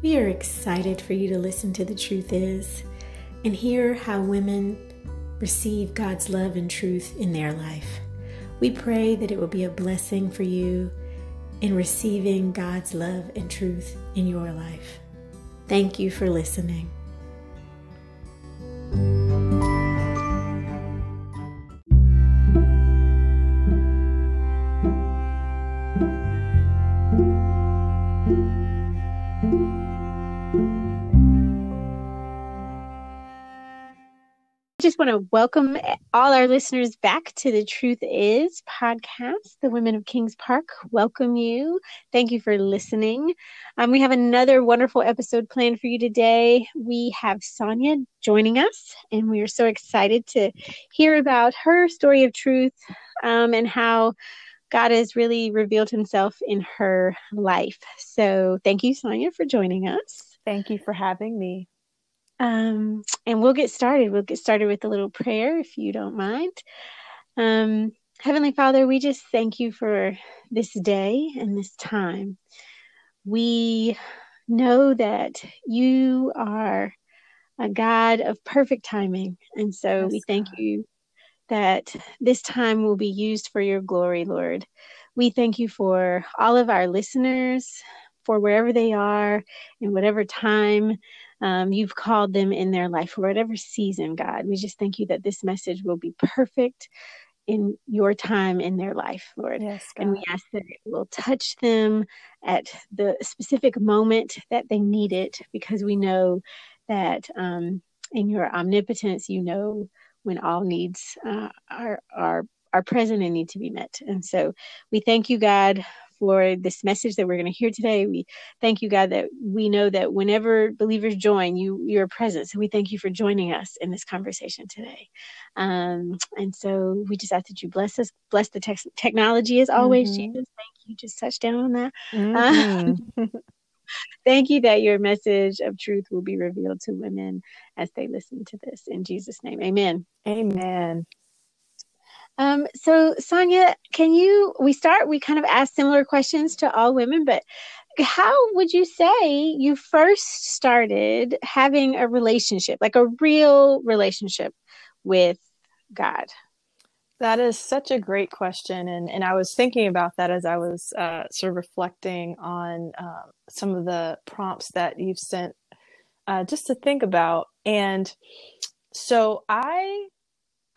We are excited for you to listen to The Truth Is and hear how women receive God's love and truth in their life. We pray that it will be a blessing for you in receiving God's love and truth in your life. Thank you for listening. Want to welcome all our listeners back to the Truth Is podcast. The Women of Kings Park welcome you. Thank you for listening. Um, we have another wonderful episode planned for you today. We have Sonia joining us, and we are so excited to hear about her story of truth um, and how God has really revealed himself in her life. So, thank you, Sonia, for joining us. Thank you for having me. Um, and we'll get started. We'll get started with a little prayer if you don't mind. Um, Heavenly Father, we just thank you for this day and this time. We know that you are a God of perfect timing. And so yes, we thank God. you that this time will be used for your glory, Lord. We thank you for all of our listeners, for wherever they are, in whatever time um, you've called them in their life for whatever season, God. We just thank you that this message will be perfect in your time in their life, Lord. Yes, and we ask that it will touch them at the specific moment that they need it because we know that um, in your omnipotence, you know when all needs uh, are, are, are present and need to be met. And so we thank you, God, for this message that we're going to hear today. We thank you, God, that we know that whenever believers join, you you're present. So we thank you for joining us in this conversation today. Um, and so we just ask that you bless us, bless the te- technology as always, mm-hmm. Jesus. Thank you. Just touch down on that. Mm-hmm. thank you that your message of truth will be revealed to women as they listen to this. In Jesus' name, amen. Amen. Um, so Sonia, can you, we start, we kind of ask similar questions to all women, but how would you say you first started having a relationship, like a real relationship with God? That is such a great question, and and I was thinking about that as I was uh, sort of reflecting on uh, some of the prompts that you've sent, uh, just to think about. And so I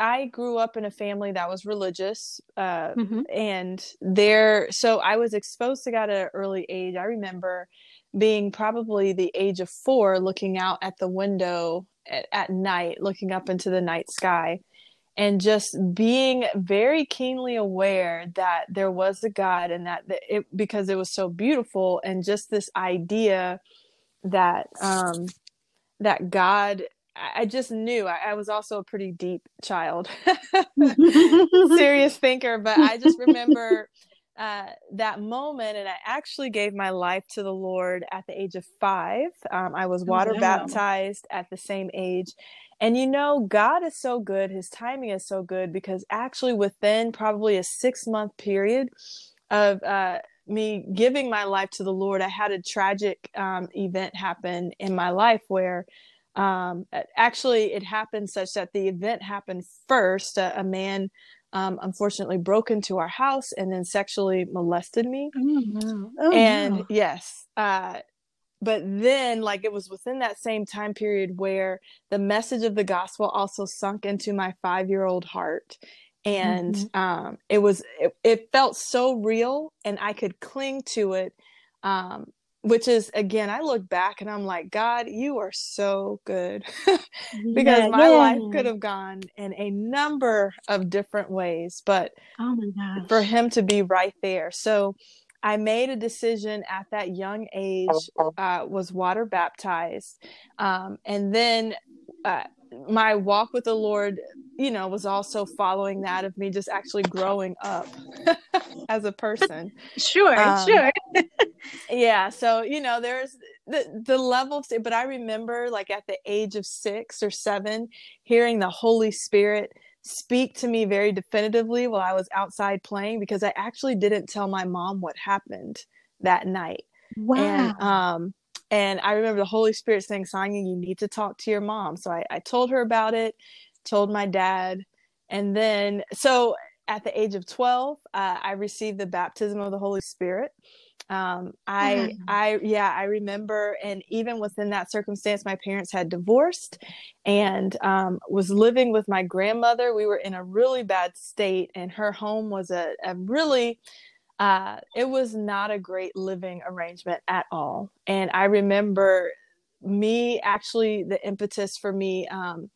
I grew up in a family that was religious, uh, mm-hmm. and there, so I was exposed to God at an early age. I remember being probably the age of four, looking out at the window at, at night, looking up into the night sky, and just being very keenly aware that there was a God, and that, it because it was so beautiful, and just this idea that um, that God I just knew I, I, was also a pretty deep child, serious thinker. But I just remember uh, that moment, and I actually gave my life to the Lord at the age of five. Um, I was oh, water oh, wow. baptized at the same age. And you know, God is so good, His timing is so good because actually, within probably a six month period of uh, me giving my life to the Lord, I had a tragic um, event happen in my life where um, actually, it happened such that the event happened first. A, a man, um, unfortunately, broke into our house and then sexually molested me. Oh, no. oh, and no. yes, uh, but then, like, it was within that same time period where the message of the gospel also sunk into my five year old heart. And mm-hmm. um, it was, it, it, felt so real, and I could cling to it um, which is again i look back and i'm like god you are so good because yeah, my yeah. life could have gone in a number of different ways but oh my gosh. for him to be right there so i made a decision at that young age uh, was water baptized um, and then uh, my walk with the Lord, you know, was also following that of me just actually growing up as a person. Sure, um, sure. yeah. So, you know, there's the, the level of, but I remember like at the age of six or seven, hearing the Holy Spirit speak to me very definitively while I was outside playing because I actually didn't tell my mom what happened that night. Wow. And, um, and I remember the Holy Spirit saying, Sonia, you need to talk to your mom. So I, I told her about it, told my dad. And then, so at the age of 12, uh, I received the baptism of the Holy Spirit. Um, I, mm-hmm. I, yeah, I remember, and even within that circumstance, my parents had divorced and um, was living with my grandmother. We were in a really bad state, and her home was a, a really, uh, it was not a great living arrangement at all. And I remember me actually, the impetus for me um,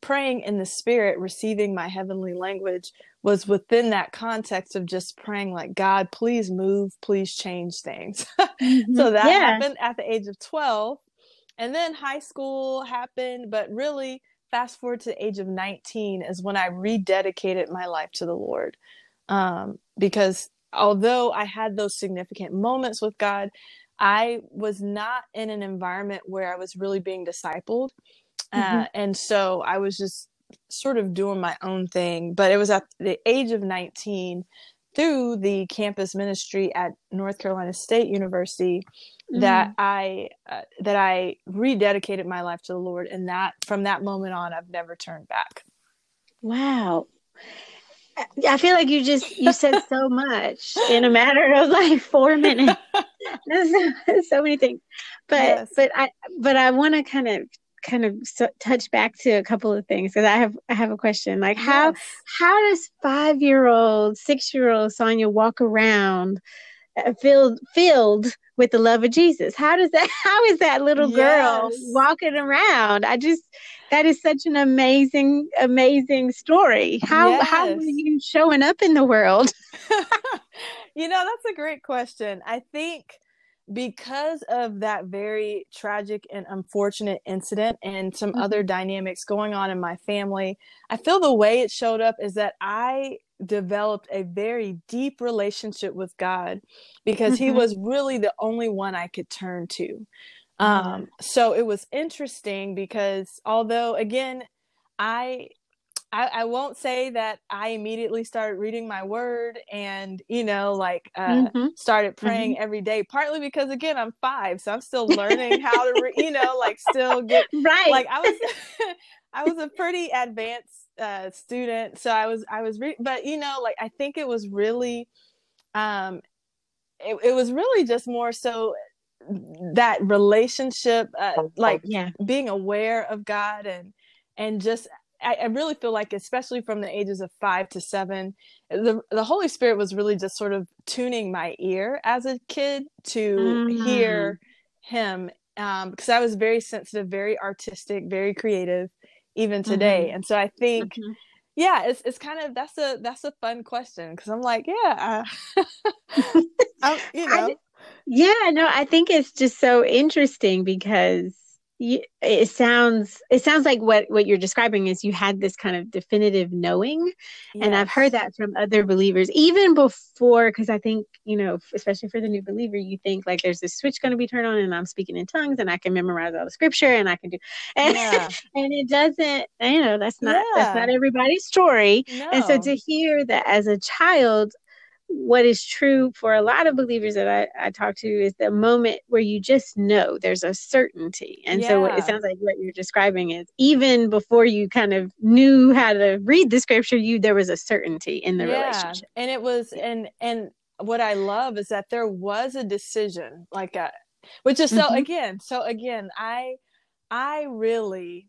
praying in the spirit, receiving my heavenly language was within that context of just praying like god please move please change things mm-hmm. so that yeah. happened at the age of 12 and then high school happened but really fast forward to the age of 19 is when i rededicated my life to the lord um, because although i had those significant moments with god i was not in an environment where i was really being discipled mm-hmm. uh, and so i was just sort of doing my own thing, but it was at the age of 19 through the campus ministry at North Carolina State University mm-hmm. that I uh, that I rededicated my life to the Lord and that from that moment on I've never turned back. Wow. I feel like you just you said so much in a matter of like 4 minutes. so many things. But yes. but I but I want to kind of kind of touch back to a couple of things because I have I have a question. Like how yes. how does five year old, six year old Sonia walk around uh, filled filled with the love of Jesus? How does that? How is that little girl walking around? I just that is such an amazing amazing story. How yes. how are you showing up in the world? you know that's a great question. I think because of that very tragic and unfortunate incident and some mm-hmm. other dynamics going on in my family, I feel the way it showed up is that I developed a very deep relationship with God because mm-hmm. he was really the only one I could turn to. Um, so it was interesting because although again, I I, I, won't say that I immediately started reading my word and, you know, like uh, mm-hmm. started praying mm-hmm. every day, partly because, again, I'm five. So I'm still learning how to, re- you know, like still get, right. Like I was, I was a pretty advanced uh, student. So I was, I was, re- but, you know, like I think it was really, um, it, it was really just more so that relationship, uh, like yeah. being aware of God and, and just I, I, really feel like, especially from the ages of five to seven, the the Holy Spirit was really just sort of tuning my ear as a kid to mm. hear Him, um, because I was very sensitive, very artistic, very creative, even today. Mm-hmm. And so I think. Mm-hmm. Yeah, it's it's kind of that's a that's a fun question because I'm like, yeah, uh, you know, I, yeah, no, I think it's just so interesting because it sounds it sounds like what what you're describing is you had this kind of definitive knowing yes. and i've heard that from other believers even before because i think you know especially for the new believer you think like there's this switch going to be turned on and i'm speaking in tongues and i can memorize all the scripture and i can do and, yeah. and it doesn't you know that's not yeah. that's not everybody's story no. and so to hear that as a child what is true for a lot of believers that I, I talk to is the moment where you just know there's a certainty. And yeah. so it sounds like what you're describing is even before you kind of knew how to read the scripture, you there was a certainty in the yeah. relationship. And it was and and what I love is that there was a decision like a which is so mm-hmm. again, so again, I I really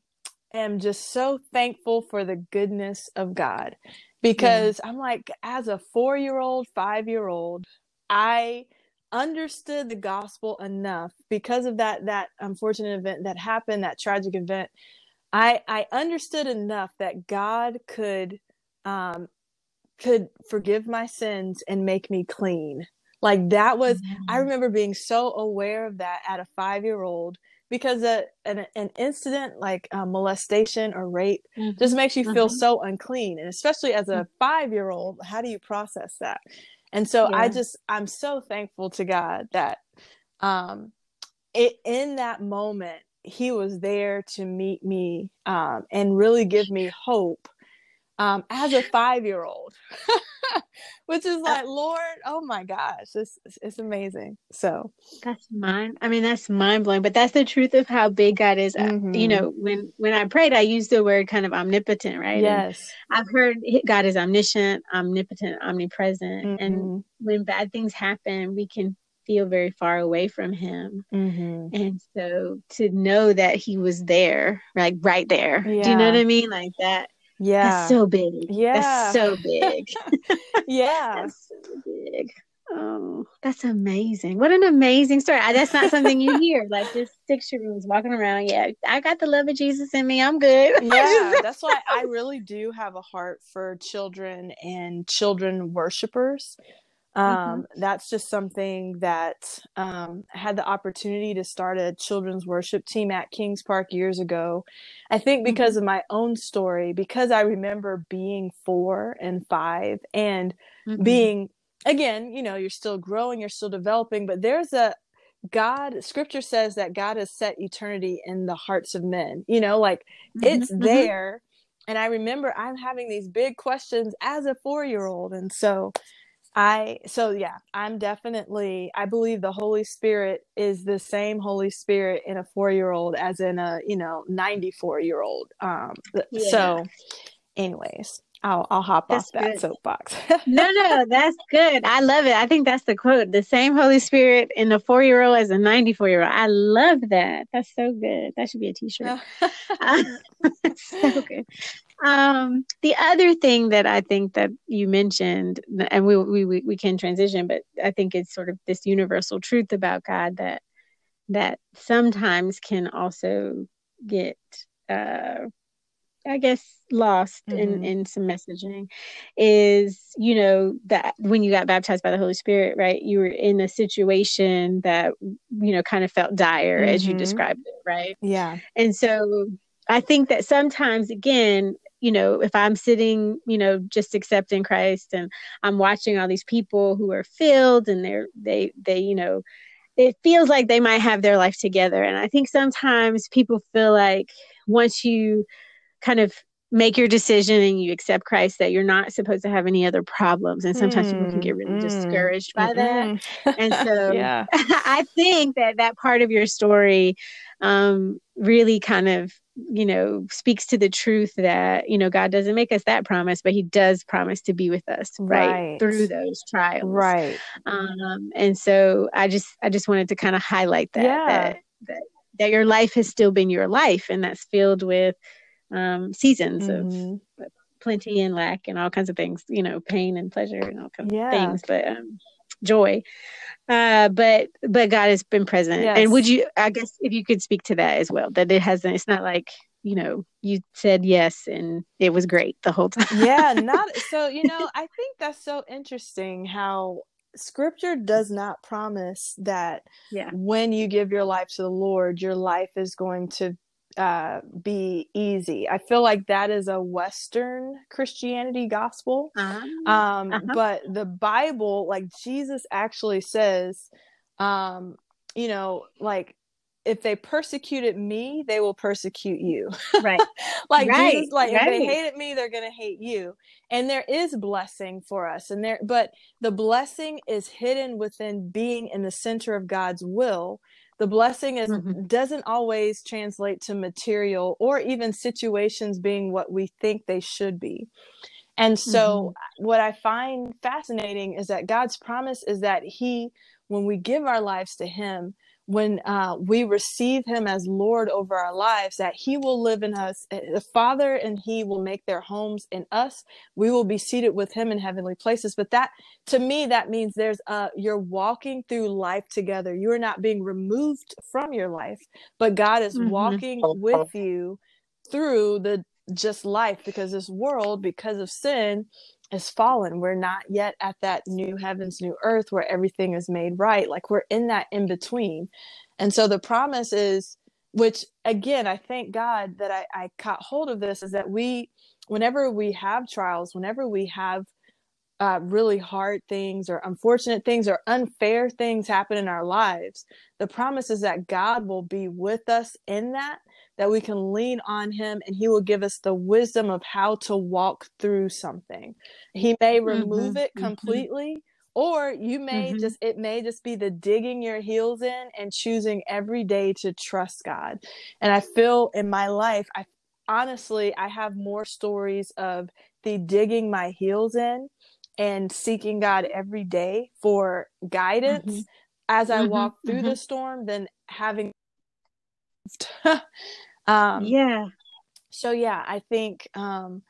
am just so thankful for the goodness of God because yeah. I'm like, as a four year old, five year old, I understood the gospel enough because of that that unfortunate event that happened, that tragic event. I I understood enough that God could um could forgive my sins and make me clean. Like that was mm-hmm. I remember being so aware of that at a 5-year-old because a, an, an incident like molestation or rape mm-hmm. just makes you feel mm-hmm. so unclean and especially as a mm. five year old how do you process that and so yeah. i just i'm so thankful to god that um it in that moment he was there to meet me um and really give me hope um, as a five year old, which is uh like, Lord, oh my gosh, it's, it's amazing. So that's mine. I mean, that's mind blowing, but that's the truth of how big God is. Mm-hmm. You know, when, when I prayed, I used the word kind of omnipotent, right? Yes. And I've heard God is omniscient, omnipotent, omnipresent. Mm-hmm. And when bad things happen, we can feel very far away from him. Mm-hmm. And so to know that he was there, like right there, yeah. do you know what I mean? Like that yeah. That's so big. Yeah. That's so big. yeah. That's so big. Oh, that's amazing. What an amazing story. That's not something you hear. Like this six year old walking around. Yeah, I got the love of Jesus in me. I'm good. Yeah. that's why I really do have a heart for children and children worshipers. Mm-hmm. Um, mm-hmm. That's just something that um, I had the opportunity to start a children's worship team at Kings Park years ago. I think because mm-hmm. of my own story, because I remember being four and five and mm-hmm. being, again, you know, you're still growing, you're still developing, but there's a, God, scripture says that God has set eternity in the hearts of men. You know, like mm-hmm. it's mm-hmm. there. And I remember I'm having these big questions as a four year old. And so I so yeah, I'm definitely I believe the Holy Spirit is the same Holy Spirit in a 4-year-old as in a, you know, 94-year-old. Um yeah. so anyways, I'll I'll hop that's off that good. soapbox. no, no, that's good. I love it. I think that's the quote. The same Holy Spirit in a four year old as a ninety four year old. I love that. That's so good. That should be a t shirt. uh, so good. Um, the other thing that I think that you mentioned, and we, we we can transition, but I think it's sort of this universal truth about God that that sometimes can also get, uh, I guess, lost mm-hmm. in in some messaging. Is you know that when you got baptized by the Holy Spirit, right? You were in a situation that you know kind of felt dire, mm-hmm. as you mm-hmm. described it, right? Yeah, and so I think that sometimes, again, you know, if I'm sitting, you know, just accepting Christ and I'm watching all these people who are filled and they're, they, they, you know, it feels like they might have their life together. And I think sometimes people feel like once you kind of make your decision and you accept Christ that you're not supposed to have any other problems. And sometimes mm, people can get really mm, discouraged by mm, that. And so yeah. I think that that part of your story um, really kind of you know speaks to the truth that you know god doesn't make us that promise but he does promise to be with us right, right. through those trials right um and so i just i just wanted to kind of highlight that, yeah. that that that your life has still been your life and that's filled with um seasons mm-hmm. of plenty and lack and all kinds of things you know pain and pleasure and all kinds yeah. of things but um joy uh, but but God has been present. Yes. And would you? I guess if you could speak to that as well, that it hasn't. It's not like you know you said yes and it was great the whole time. yeah, not so. You know, I think that's so interesting how scripture does not promise that yeah. when you give your life to the Lord, your life is going to uh, be easy. I feel like that is a Western Christianity gospel. Uh-huh. Um, uh-huh. But the Bible, like Jesus actually says, um, you know, like if they persecuted me, they will persecute you. Right. like right. Jesus, like right. if they hated me, they're gonna hate you. And there is blessing for us. And there but the blessing is hidden within being in the center of God's will the blessing is mm-hmm. doesn't always translate to material or even situations being what we think they should be and so mm-hmm. what i find fascinating is that god's promise is that he when we give our lives to him when uh, we receive him as lord over our lives that he will live in us eh, the father and he will make their homes in us. We will be seated with him in heavenly places. But that to me that means there's uh you're walking through life together. You are not being removed from your life but god is mm-hmm. walking with you through the just life because this world because of sin is fallen. We're not yet at that new heavens, new earth where everything is made right. Like we're in that in between. And so the promise is, which again, I thank God that I, I caught hold of this, is that we, whenever we have trials, whenever we have uh, really hard things or unfortunate things or unfair things happen in our lives, the promise is that God will be with us in that that we can lean on him and he will give us the wisdom of how to walk through something. He may remove mm-hmm, it mm-hmm. completely. Mm-hmm. Or you may mm-hmm. just, it may just be the digging your heels in and choosing every day to trust God. And I feel in my life, I honestly, I have more stories of the digging my heels in and seeking God every day for guidance mm-hmm. as I mm-hmm. walk through the mm-hmm. storm than having um, yeah. So yeah, I think um,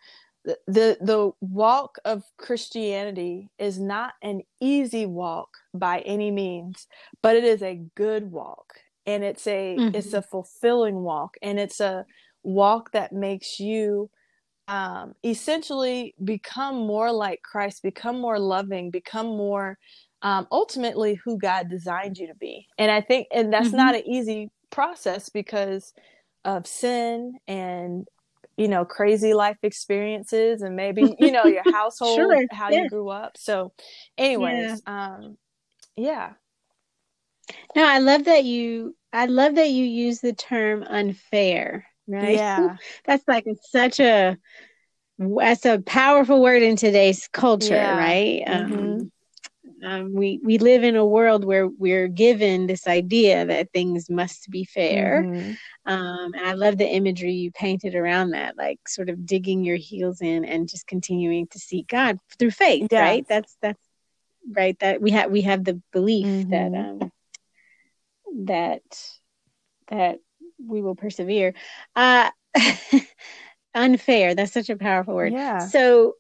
the, the the walk of Christianity is not an easy walk by any means, but it is a good walk, and it's a mm-hmm. it's a fulfilling walk, and it's a walk that makes you um, essentially become more like Christ, become more loving, become more um, ultimately who God designed you to be. And I think, and that's mm-hmm. not an easy process because of sin and you know crazy life experiences and maybe you know your household sure. how yeah. you grew up so anyways yeah. um yeah no i love that you i love that you use the term unfair right yeah that's like such a that's a powerful word in today's culture yeah. right mm-hmm. Um we we live in a world where we're given this idea that things must be fair, mm-hmm. um, and I love the imagery you painted around that, like sort of digging your heels in and just continuing to seek God through faith. Yeah. Right? That's that's right. That we have we have the belief mm-hmm. that um, that that we will persevere. Uh, unfair. That's such a powerful word. Yeah. So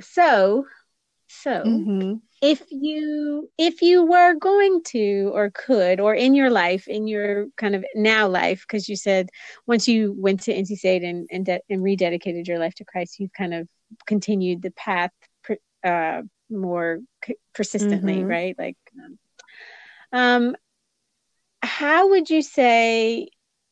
so so, mm-hmm. if you if you were going to or could or in your life, in your kind of now life, because you said once you went to NC State and and, de- and rededicated your life to Christ, you've kind of continued the path uh, more persistently, mm-hmm. right? Like, um, um, how would you say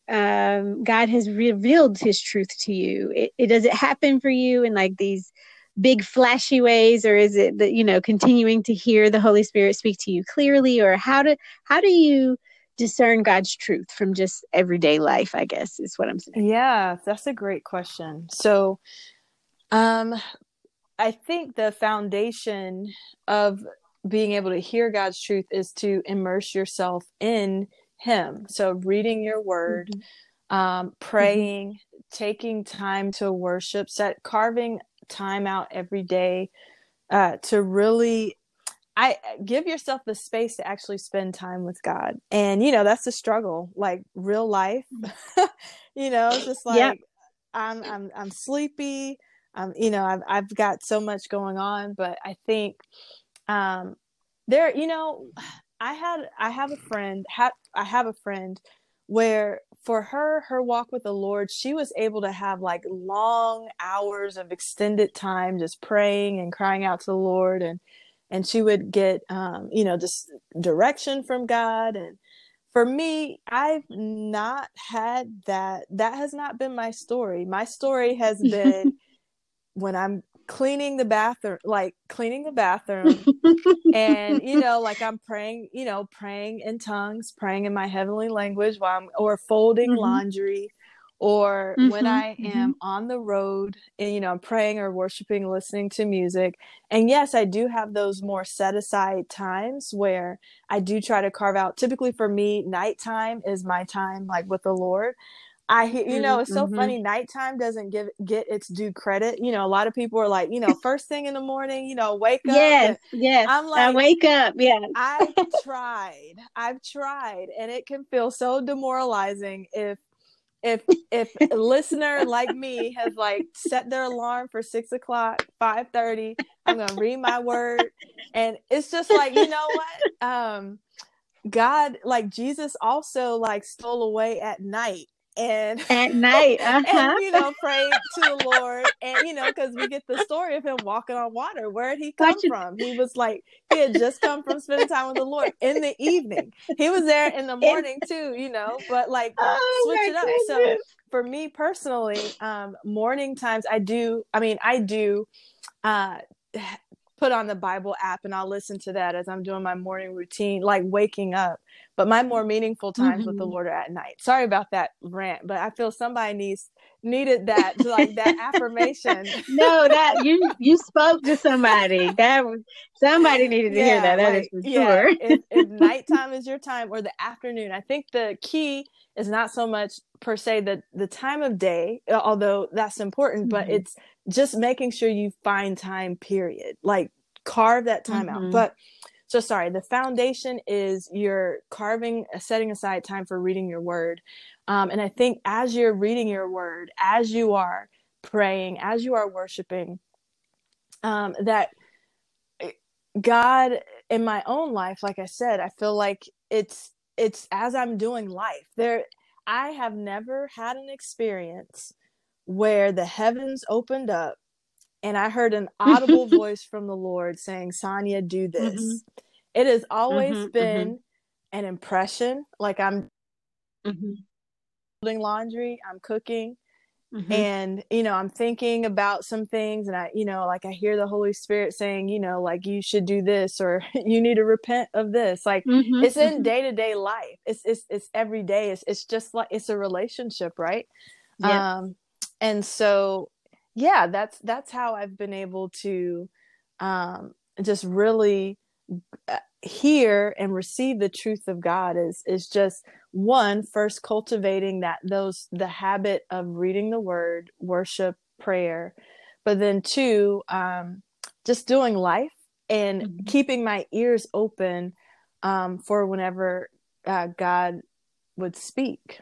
um, God has revealed His truth to you? It, it, does it happen for you in like these big flashy ways or is it that you know continuing to hear the holy spirit speak to you clearly or how do how do you discern god's truth from just everyday life i guess is what i'm saying yeah that's a great question so um i think the foundation of being able to hear god's truth is to immerse yourself in him so reading your word mm-hmm. um, mm-hmm. praying mm-hmm. taking time to worship set carving time out every day uh, to really I give yourself the space to actually spend time with God. And you know, that's the struggle, like real life. you know, it's just like. I'm I'm I'm sleepy. Um, you know, I've I've got so much going on, but I think um there, you know, I had I have a friend, ha- I have a friend where for her her walk with the lord she was able to have like long hours of extended time just praying and crying out to the lord and and she would get um you know just direction from god and for me i've not had that that has not been my story. My story has been when i'm cleaning the bathroom like cleaning the bathroom and you know like i'm praying you know praying in tongues praying in my heavenly language while i'm or folding mm-hmm. laundry or mm-hmm, when i mm-hmm. am on the road and you know i'm praying or worshiping listening to music and yes i do have those more set aside times where i do try to carve out typically for me nighttime is my time like with the lord I hear, you know it's so mm-hmm. funny nighttime doesn't give get its due credit. You know, a lot of people are like, you know, first thing in the morning, you know, wake up. Yes, yes. I'm like I wake up. Yeah. I've tried. I've tried and it can feel so demoralizing if if if a listener like me has like set their alarm for six o'clock, five thirty, I'm gonna read my word. And it's just like, you know what? Um God, like Jesus also like stole away at night and at night uh-huh. and you know pray to the lord and you know because we get the story of him walking on water. Where did he come from? He was like he had just come from spending time with the lord in the evening. He was there in the morning too you know but like oh, switch it up. Goodness. so for me personally um morning times i do i mean i do uh put on the bible app and i'll listen to that as i'm doing my morning routine like waking up but my more meaningful times mm-hmm. with the mm-hmm. lord are at night sorry about that rant but i feel somebody needs needed that like that affirmation no that you you spoke to somebody that was somebody needed to yeah, hear that That like, is for yeah, sure if, if nighttime is your time or the afternoon i think the key is not so much per se the the time of day although that's important mm-hmm. but it's just making sure you find time period like carve that time mm-hmm. out but so sorry the foundation is you're carving uh, setting aside time for reading your word um, and i think as you're reading your word as you are praying as you are worshiping um, that eh, god in my own life like i said i feel like it's it's as i'm doing life there i have never had an experience where the heavens opened up and I heard an audible voice from the Lord saying, Sonia, do this. Mm-hmm. It has always mm-hmm, been mm-hmm. an impression. Like I'm mm-hmm. doing laundry, I'm cooking, mm-hmm. and, you know, I'm thinking about some things. And I, you know, like I hear the Holy Spirit saying, you know, like you should do this or you need to repent of this. Like mm-hmm, it's in day to day life. It's, it's, it's every day. It's, it's just like, it's a relationship, right? Yeah. Um, and so yeah that's that's how i've been able to um just really uh, hear and receive the truth of god is is just one first cultivating that those the habit of reading the word worship prayer but then two um just doing life and mm-hmm. keeping my ears open um for whenever uh, god would speak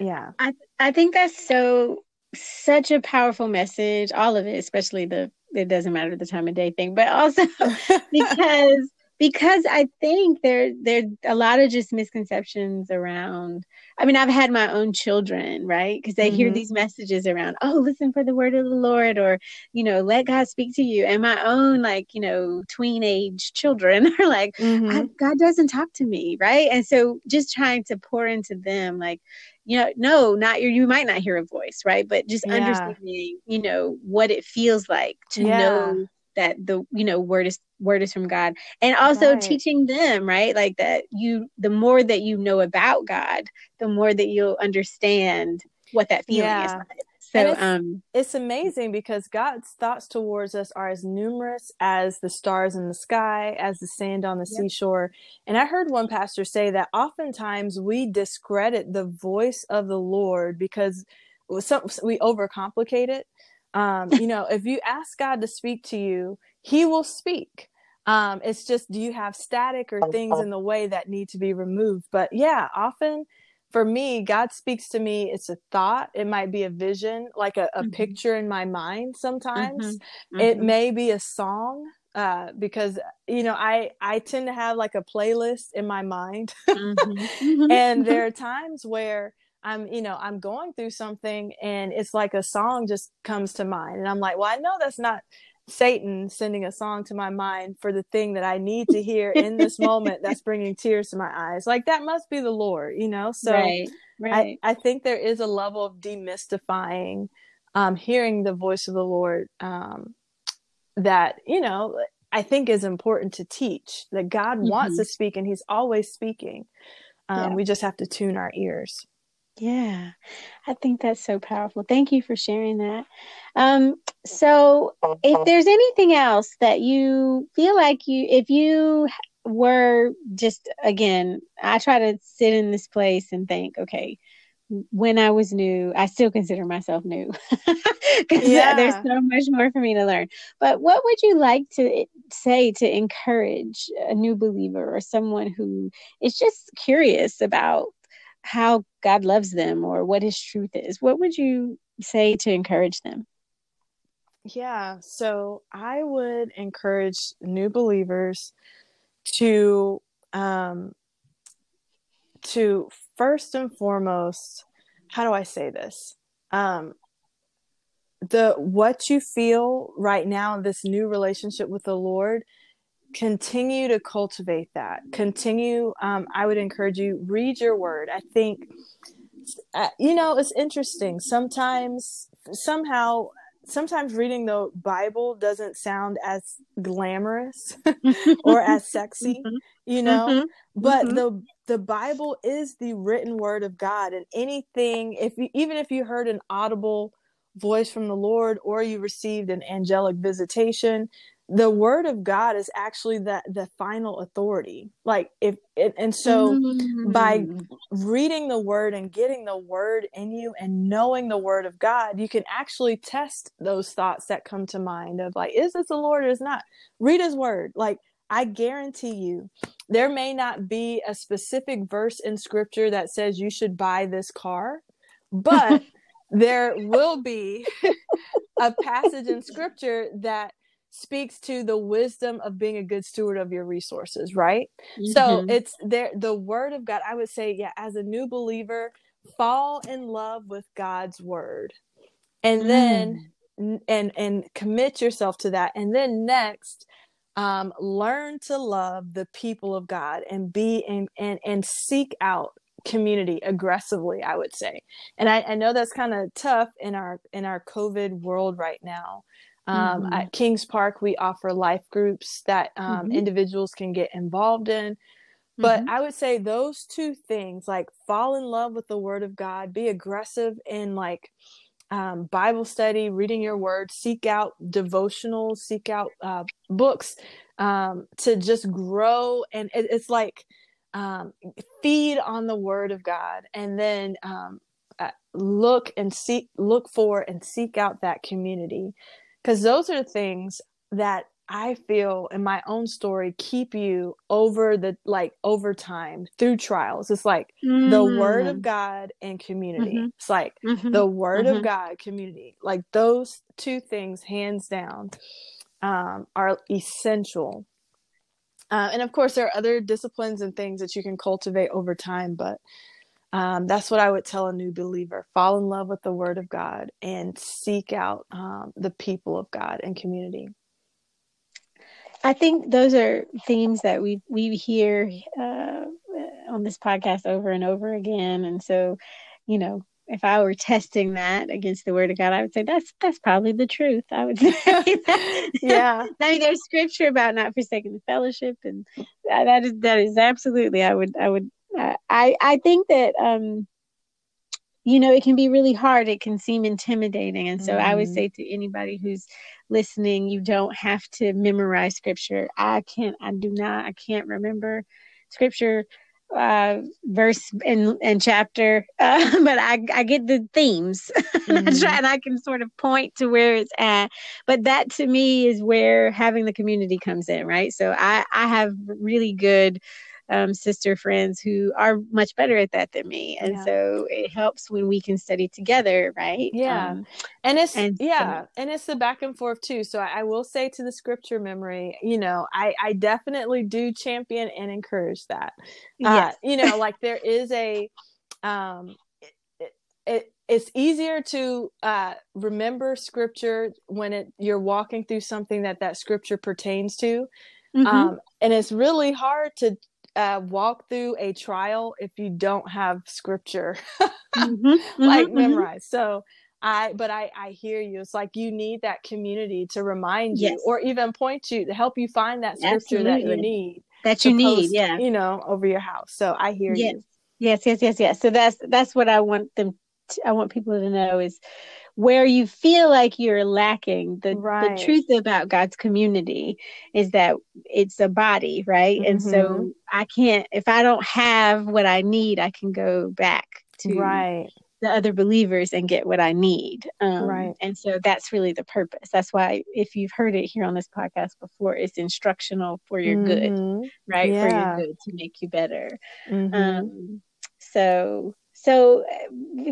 yeah i i think that's so such a powerful message all of it especially the it doesn't matter the time of day thing but also because because i think there there a lot of just misconceptions around i mean i've had my own children right because they mm-hmm. hear these messages around oh listen for the word of the lord or you know let god speak to you and my own like you know tween age children are like mm-hmm. god doesn't talk to me right and so just trying to pour into them like you know, no, not your, you might not hear a voice, right? But just yeah. understanding, you know, what it feels like to yeah. know that the, you know, word is, word is from God and also right. teaching them, right? Like that you, the more that you know about God, the more that you'll understand what that feeling yeah. is like. So it's, um, it's amazing because God's thoughts towards us are as numerous as the stars in the sky, as the sand on the yep. seashore. And I heard one pastor say that oftentimes we discredit the voice of the Lord because some, we overcomplicate it. Um, you know, if you ask God to speak to you, He will speak. Um, it's just, do you have static or things in the way that need to be removed? But yeah, often for me, God speaks to me. It's a thought. It might be a vision, like a, a mm-hmm. picture in my mind sometimes. Mm-hmm. It mm-hmm. may be a song. Uh, because you know I I tend to have like a playlist in my mind, mm-hmm. Mm-hmm. and there are times where I'm you know I'm going through something and it's like a song just comes to mind, and I'm like, well I know that's not Satan sending a song to my mind for the thing that I need to hear in this moment that's bringing tears to my eyes. Like that must be the Lord, you know? So right, right. I, I think there is a level of demystifying um, hearing the voice of the Lord um, that, you know, I think is important to teach that God mm-hmm. wants to speak and he's always speaking. Um, yeah. We just have to tune our ears. Yeah, I think that's so powerful. Thank you for sharing that. Um, so, if there's anything else that you feel like you, if you were just, again, I try to sit in this place and think, okay, when I was new, I still consider myself new because yeah. there's so much more for me to learn. But what would you like to say to encourage a new believer or someone who is just curious about how God loves them or what his truth is, what would you say to encourage them? Yeah, so I would encourage new believers to um to first and foremost, how do I say this? Um the what you feel right now in this new relationship with the Lord continue to cultivate that continue um, i would encourage you read your word i think uh, you know it's interesting sometimes somehow sometimes reading the Bible doesn't sound as glamorous or as sexy, mm-hmm. you know, mm-hmm. but mm-hmm. the the Bible is the written word of God and anything if you, even if you heard an audible voice from the Lord or you received an angelic visitation, the word of God is actually the the final authority. Like if it, and so mm. by reading the word and getting the word in you and knowing the word of God, you can actually test those thoughts that come to mind of like, is this the Lord or is not? Read his word. Like I guarantee you, there may not be a specific verse in scripture that says you should buy this car, but there will be a passage in scripture that speaks to the wisdom of being a good steward of your resources, right? Mm-hmm. So it's there the word of God. I would say, yeah, as a new believer, fall in love with God's word. And then mm. and and commit yourself to that. And then next, um, learn to love the people of God and be in and and seek out community aggressively i would say and i, I know that's kind of tough in our in our covid world right now um, mm-hmm. At Kings Park, we offer life groups that um, mm-hmm. individuals can get involved in. But mm-hmm. I would say those two things, like fall in love with the Word of God, be aggressive in like um, Bible study, reading your Word, seek out devotionals, seek out uh, books um, to just grow. And it, it's like um, feed on the Word of God, and then um, uh, look and seek, look for and seek out that community because those are things that I feel in my own story keep you over the like over time through trials. It's like mm. the word of mm. God and community. Mm-hmm. It's like mm-hmm. the word mm-hmm. of God, community. Like those two things, hands down, um, are essential. Uh, and of course, there are other disciplines and things that you can cultivate over time, but um, that's what I would tell a new believer fall in love with the Word of God and seek out um, the people of God and community. I think those are themes that we we hear uh, on this podcast over and over again, and so you know, if I were testing that against the Word of God, I would say that's that's probably the truth. I would say, yeah. I mean, there's scripture about not forsaking the fellowship, and that is that is absolutely. I would I would I I think that um, you know it can be really hard. It can seem intimidating, and so mm-hmm. I would mm-hmm. say to anybody who's listening, you don't have to memorize scripture. I can't. I do not. I can't remember scripture uh, verse and and chapter, uh, but I I get the themes. Mm-hmm. I try and I can sort of point to where it's at. But that to me is where having the community comes in, right? So I I have really good um, sister friends who are much better at that than me, and yeah. so it helps when we can study together, right? Yeah, um, and it's and yeah, so, and it's the back and forth too. So I, I, will say to the scripture memory, you know, I I definitely do champion and encourage that. Uh, you know, like there is a um, it, it it's easier to uh, remember scripture when it you're walking through something that that scripture pertains to mm-hmm. um, and it's really hard to uh, walk through a trial if you don't have scripture mm-hmm, like mm-hmm, memorized. So I, but I, I hear you. It's like you need that community to remind you, or even point you to help you find that scripture Absolutely. that you need. That you need, post, yeah. You know, over your house. So I hear yes. you. Yes, yes, yes, yes. So that's that's what I want them. To, I want people to know is where you feel like you're lacking the, right. the truth about god's community is that it's a body right mm-hmm. and so mm-hmm. i can't if i don't have what i need i can go back to right the other believers and get what i need um, right and so that's really the purpose that's why if you've heard it here on this podcast before it's instructional for your mm-hmm. good right yeah. for your good to make you better mm-hmm. um, so so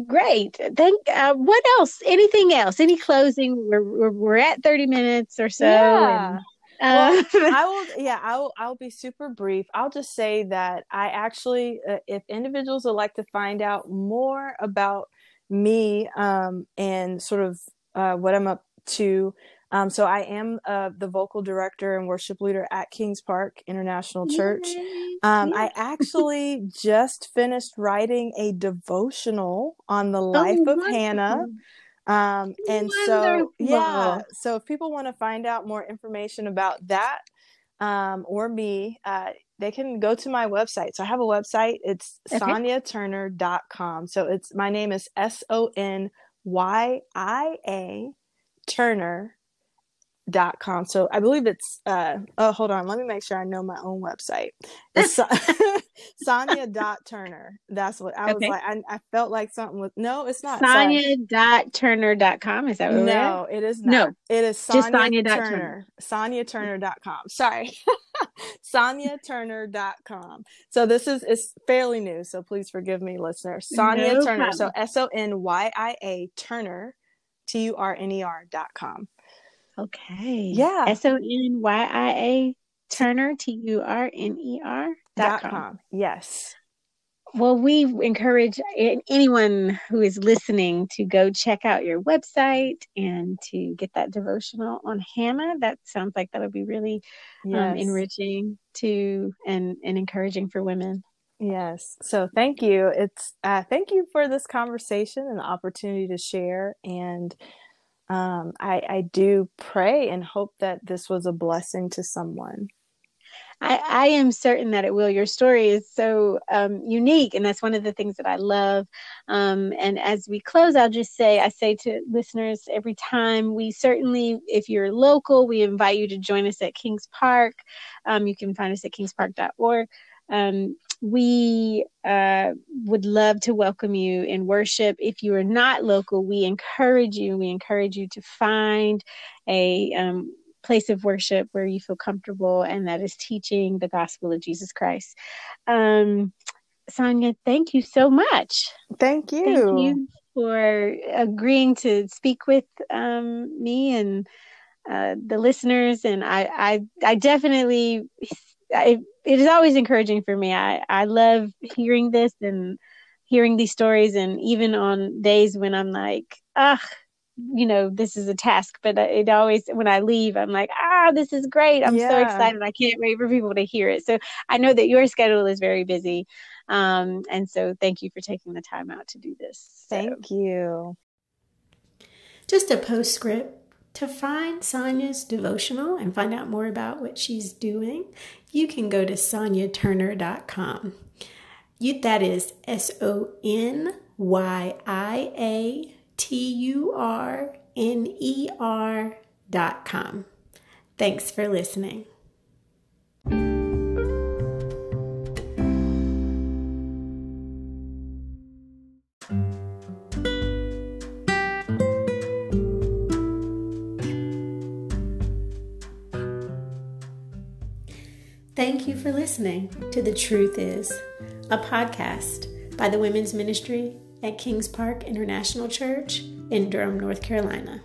great. Thank. Uh, what else? Anything else? Any closing? We're we're, we're at thirty minutes or so. Yeah. And, uh, well, I will. Yeah, I'll. I'll be super brief. I'll just say that I actually, uh, if individuals would like to find out more about me um, and sort of uh, what I'm up to, um, so I am uh, the vocal director and worship leader at Kings Park International Church. Um, I actually just finished writing a devotional on the oh, life oh, of Hannah. Um, and Wonderful. so, yeah, so if people want to find out more information about that um, or me, uh, they can go to my website. So I have a website. It's okay. sonyaturner.com. So it's my name is S O N Y I A Turner dot com. So I believe it's uh oh hold on, let me make sure I know my own website. It's Sonya dot Turner. That's what I was like. I, I, felt like something was no, it's not Sonya dot Turner dot com. Is that what No, it is not. No, it is Sonya Just Sonya Turner. Sonya Turner dot com. Sorry. Sonya Turner dot com. So this is is fairly new, so please forgive me, listeners. Sonya no Turner. Problem. So S O N Y I A Turner, T U R N E R dot com. Okay. Yeah. S O N Y I A Turner, T U R N E R dot com. Yes. Well, we encourage anyone who is listening to go check out your website and to get that devotional on Hannah. That sounds like that would be really um, yes. um, enriching to and, and encouraging for women. Yes. So thank you. It's uh, thank you for this conversation and the opportunity to share. And um, I, I do pray and hope that this was a blessing to someone. I, I am certain that it will. Your story is so um, unique, and that's one of the things that I love. Um, and as we close, I'll just say I say to listeners every time we certainly, if you're local, we invite you to join us at Kings Park. Um, you can find us at kingspark.org. Um, we uh, would love to welcome you in worship. If you are not local, we encourage you. We encourage you to find a um, place of worship where you feel comfortable, and that is teaching the gospel of Jesus Christ. Um, Sonyia, thank you so much. Thank you. Thank you for agreeing to speak with um, me and uh, the listeners. And I, I, I definitely I, it is always encouraging for me. I, I love hearing this and hearing these stories. And even on days when I'm like, ah, you know, this is a task, but it always, when I leave, I'm like, ah, this is great. I'm yeah. so excited. I can't wait for people to hear it. So I know that your schedule is very busy. Um, and so thank you for taking the time out to do this. Thank you. Just a postscript. To find Sonyia's devotional and find out more about what she's doing, you can go to sonyiaturner.com. You, that is S O N Y I A T U R N E R dot com. Thanks for listening. Listening to The Truth Is, a podcast by the Women's Ministry at Kings Park International Church in Durham, North Carolina.